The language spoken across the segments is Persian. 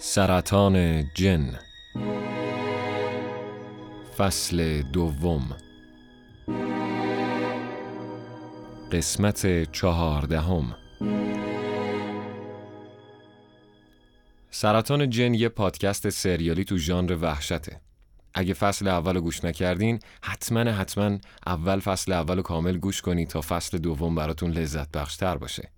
سرطان جن. فصل دوم. قسمت چهاردهم. سرطان جن یه پادکست سریالی تو ژانر وحشته. اگه فصل اول گوش نکردین حتما حتما اول فصل اول کامل گوش کنید تا فصل دوم براتون لذت بخشتر باشه.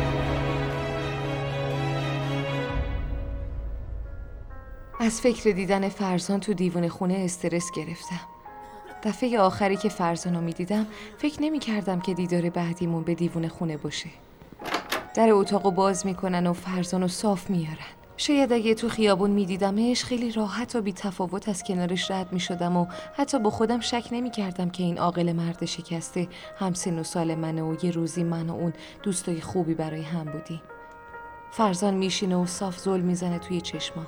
از فکر دیدن فرزان تو دیوان خونه استرس گرفتم. دفعه آخری که فرزان رو می‌دیدم فکر نمی کردم که دیدار بعدیمون به دیوان خونه باشه. در اتاق باز می‌کنن و فرزان رو صاف میارن. شاید اگه تو خیابون میدیدمش خیلی راحت و بی تفاوت از کنارش رد می شدم و حتی با خودم شک نمی کردم که این عاقل مرد شکسته همسن و سال منه و یه روزی من و اون دوستای خوبی برای هم بودیم. فرزان میشینه و صاف زل می‌زنه توی چشمام.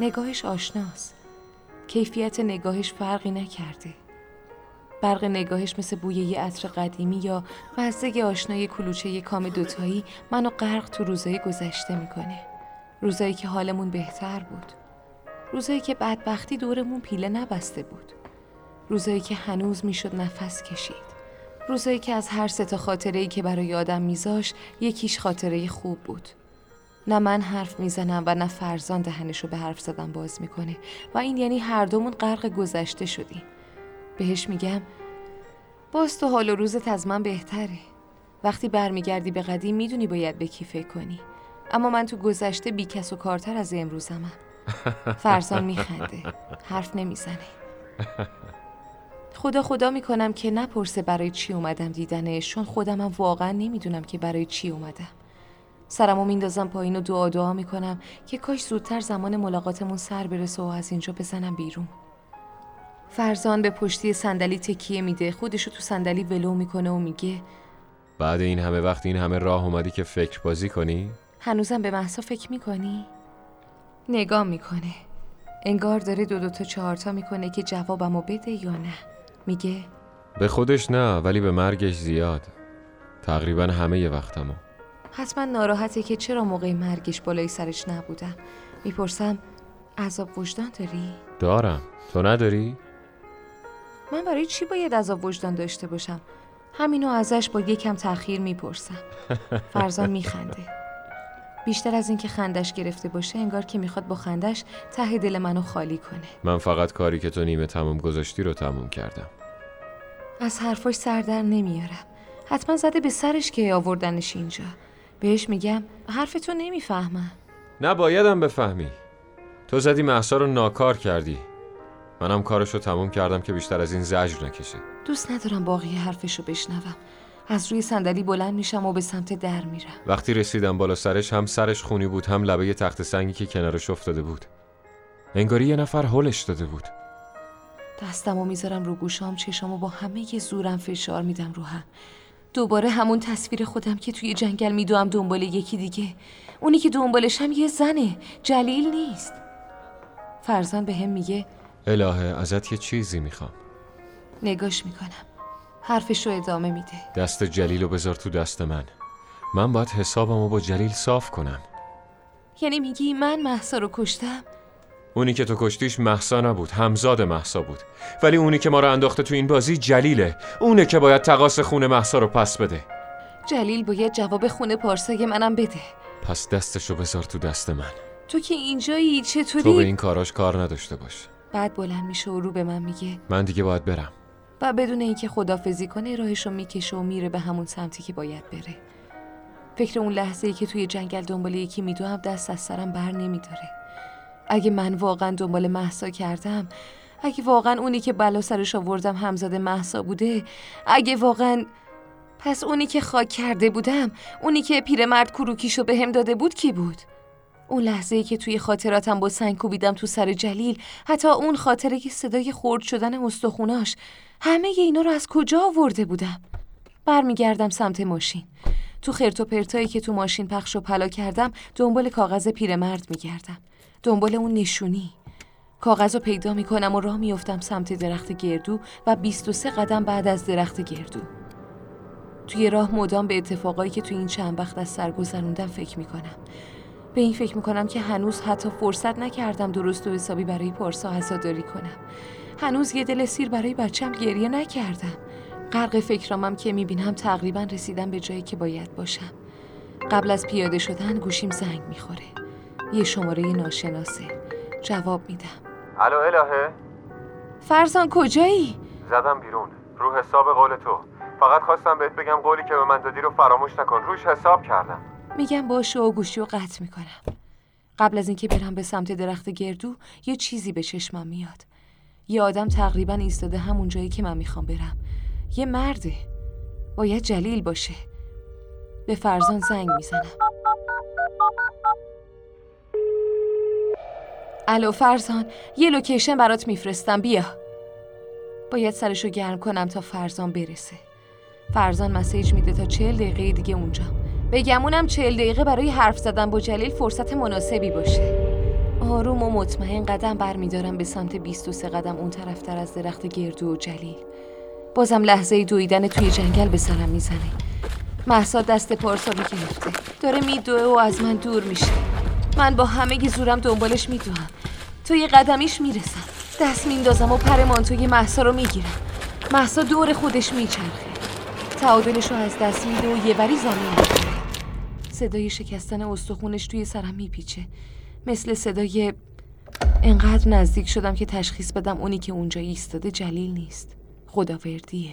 نگاهش آشناست. کیفیت نگاهش فرقی نکرده. برق نگاهش مثل بوی یه عطر قدیمی یا مزه آشنای کلوچه کام دوتایی منو غرق تو روزای گذشته می‌کنه. روزایی که حالمون بهتر بود. روزایی که بدبختی دورمون پیله نبسته بود. روزایی که هنوز می‌شد نفس کشید. روزایی که از هر سه تا خاطره که برای آدم میذاش یکیش خاطره خوب بود. نه من حرف می‌زنم و نه فرزان دهنشو به حرف زدن باز می‌کنه. و این یعنی هر دومون غرق گذشته شدیم. بهش میگم باز تو حال و روزت از من بهتره. وقتی برمیگردی به قدیم می‌دونی باید به کی فکر کنی. اما من تو گذشته بی کس و کارتر از امروزمم. فرزان میخنده. حرف نمی‌زنه. خدا خدا می‌کنم که نپرسه برای چی اومدم دیدنش چون خودمم واقعا نمی‌دونم که برای چی اومدم. سرمو میندازم پایین و دعا دعا می‌کنم که کاش زودتر زمان ملاقاتمون سر برسه و از اینجا بزنم بیرون. فرزان به پشتی صندلی تکیه میده خودشو تو صندلی ولو می‌کنه و میگه بعد این همه وقت این همه راه اومدی که فکر بازی کنی؟ هنوزم به محصا فکر می‌کنی؟ نگاه می‌کنه. انگار داره دو دو تا چهارتا می‌کنه که جوابمو بده یا نه. میگه به خودش نه ولی به مرگش زیاد. تقریبا همه ی وقتمو. حتما ناراحته که چرا موقع مرگش بالای سرش نبودم. می‌پرسم عذاب وجدان داری؟ دارم. تو نداری؟ من برای چی باید عذاب وجدان داشته باشم؟ همینو ازش با یکم تأخیر می‌پرسم. فرزان میخنده. بیشتر از اینکه خندش گرفته باشه انگار که می‌خواد با خندش ته دل منو خالی کنه. من فقط کاری که تو نیمه تموم گذاشتی رو تموم کردم. از حرفاش سر در نمیارم. حتما زده به سرش که آوردنش اینجا. بهش میگم حرف تو نمی‌فهمم نبایدم بفهمی. تو زدی محسا رو ناکار کردی. منم کارش رو تموم کردم که بیشتر از این زجر نکشه دوست ندارم باقی حرفشو بشنوم. از روی صندلی بلند میشم و به سمت در میرم. وقتی رسیدم بالا سرش هم سرش خونی بود هم لبه تخت سنگی که کنارش افتاده بود. انگاری یه نفر هلش داده بود. دستمو می‌ذارم رو گوشام چشامو با همه ی زورم فشار میدم رو هم. دوباره همون تصویر خودم که توی جنگل میدوم دنبال یکی دیگه. اونی که دنبالش هم یه زنه. جلیل نیست. فرزان به هم میگه الهه ازت یه چیزی می‌خوام. نگاش می‌کنم. حرفش رو ادامه میده. دست جلیل رو بذار تو دست من. من باید حسابمو با جلیل صاف کنم. یعنی میگی من محسا رو کشتم؟ اونی که تو کشتیش محسا نبود همزاد محسا بود. ولی اونی که ما رو انداخته تو این بازی جلیله. اونه که باید تقاس خون محسا رو پس بده. جلیل باید جواب خونه پارسای منم بده. پس دستشو بذار تو دست من. تو که اینجایی چطوری؟ تو به این کاراش کار نداشته باش. بعد بلند میشه و رو به من میگه. من دیگه باید برم. و بدون اینکه خدافزی کنه راهشو می‌کشه و میره به همون سمتی که باید بره. فکر اون لحظه ای که توی جنگل دنبال یکی میدوم دست از سرم بر نمیداره. اگه من واقعا دنبال محسا کردم اگه واقعا اونی که بلا سرش آوردم همزاد محسا بوده اگه واقعا پس اونی که خاک کرده بودم اونی که پیرمرد کروکیشو به هم داده بود کی بود؟ اون لحظه ای که توی خاطراتم با سنگ کوبیدم تو سر جلیل حتی اون خاطره که صدای خورد شدن استخوناش همه اینا رو از کجا آورده بودم؟ برمیگردم سمت ماشین. تو خرت و پرتایی که تو ماشین پخش و پلا کردم دنبال کاغذ پیرمرد میگردم. دنبال اون نشونی. کاغذ رو پیدا می‌کنم و راه میفتم سمت درخت گردو و 23 قدم بعد از درخت گردو. توی راه مدام به اتفاقایی که توی این چند وقت از سر گذروندم فکر می‌کنم. به این فکر می‌کنم که هنوز حتی فرصت نکردم درست و حسابی برای پارسا عزاداری کنم. هنوز یه دل سیر برای بچم گریه نکردم. غرق فکرامم که می‌بینم تقریبا رسیدم به جایی که باید باشم. قبل از پیاده شدن گوشیم زنگ می‌خوره. یه شماره ناشناسه. جواب میدم. الو الهه. فرزان کجایی؟ زدم بیرون. رو حساب قول تو. فقط خواستم بهت بگم قولی که به من دادی رو فراموش نکن. روش حساب کردم. میگم باشه و گوشی رو قطع می‌کنم. قبل از اینکه برم به سمت درخت گردو یه چیزی به چشمم میاد. یه آدم تقریبا ایستاده همون جایی که من می‌خوام برم. یه مرده. باید جلیل باشه. به فرزان زنگ می‌زنم. الو فرزان یه لوکیشن برات میفرستم بیا. باید سرشو گرم کنم تا فرزان برسه. فرزان مسیج میده تا چهل دقیقه دیگه اونجا. بگمونم چهل دقیقه برای حرف زدن با جلیل فرصت مناسبی باشه. آروم و مطمئن قدم برمیدارم به سمت 23 قدم اون طرفتر از درخت گردو و جلیل. بازم لحظه دویدن توی جنگل به سرم می‌زنه. محسا دست پارسا رو گرفته. داره میدوه و از من دور میشه. من با همه زورم دنبالش میدوهم تو یه قدمیش می‌رسم. دست میندازم و پر مانتوی محسا رو می‌گیرم. محسا دور خودش میچرخه. تعادلش رو از دست میده و یه بری زمین می‌کنه صدای شکستن استخونش توی سرم میپیچه. مثل صدای انقدر نزدیک شدم که تشخیص بدم اونی که اونجا ایستاده جلیل نیست. خداوردیه.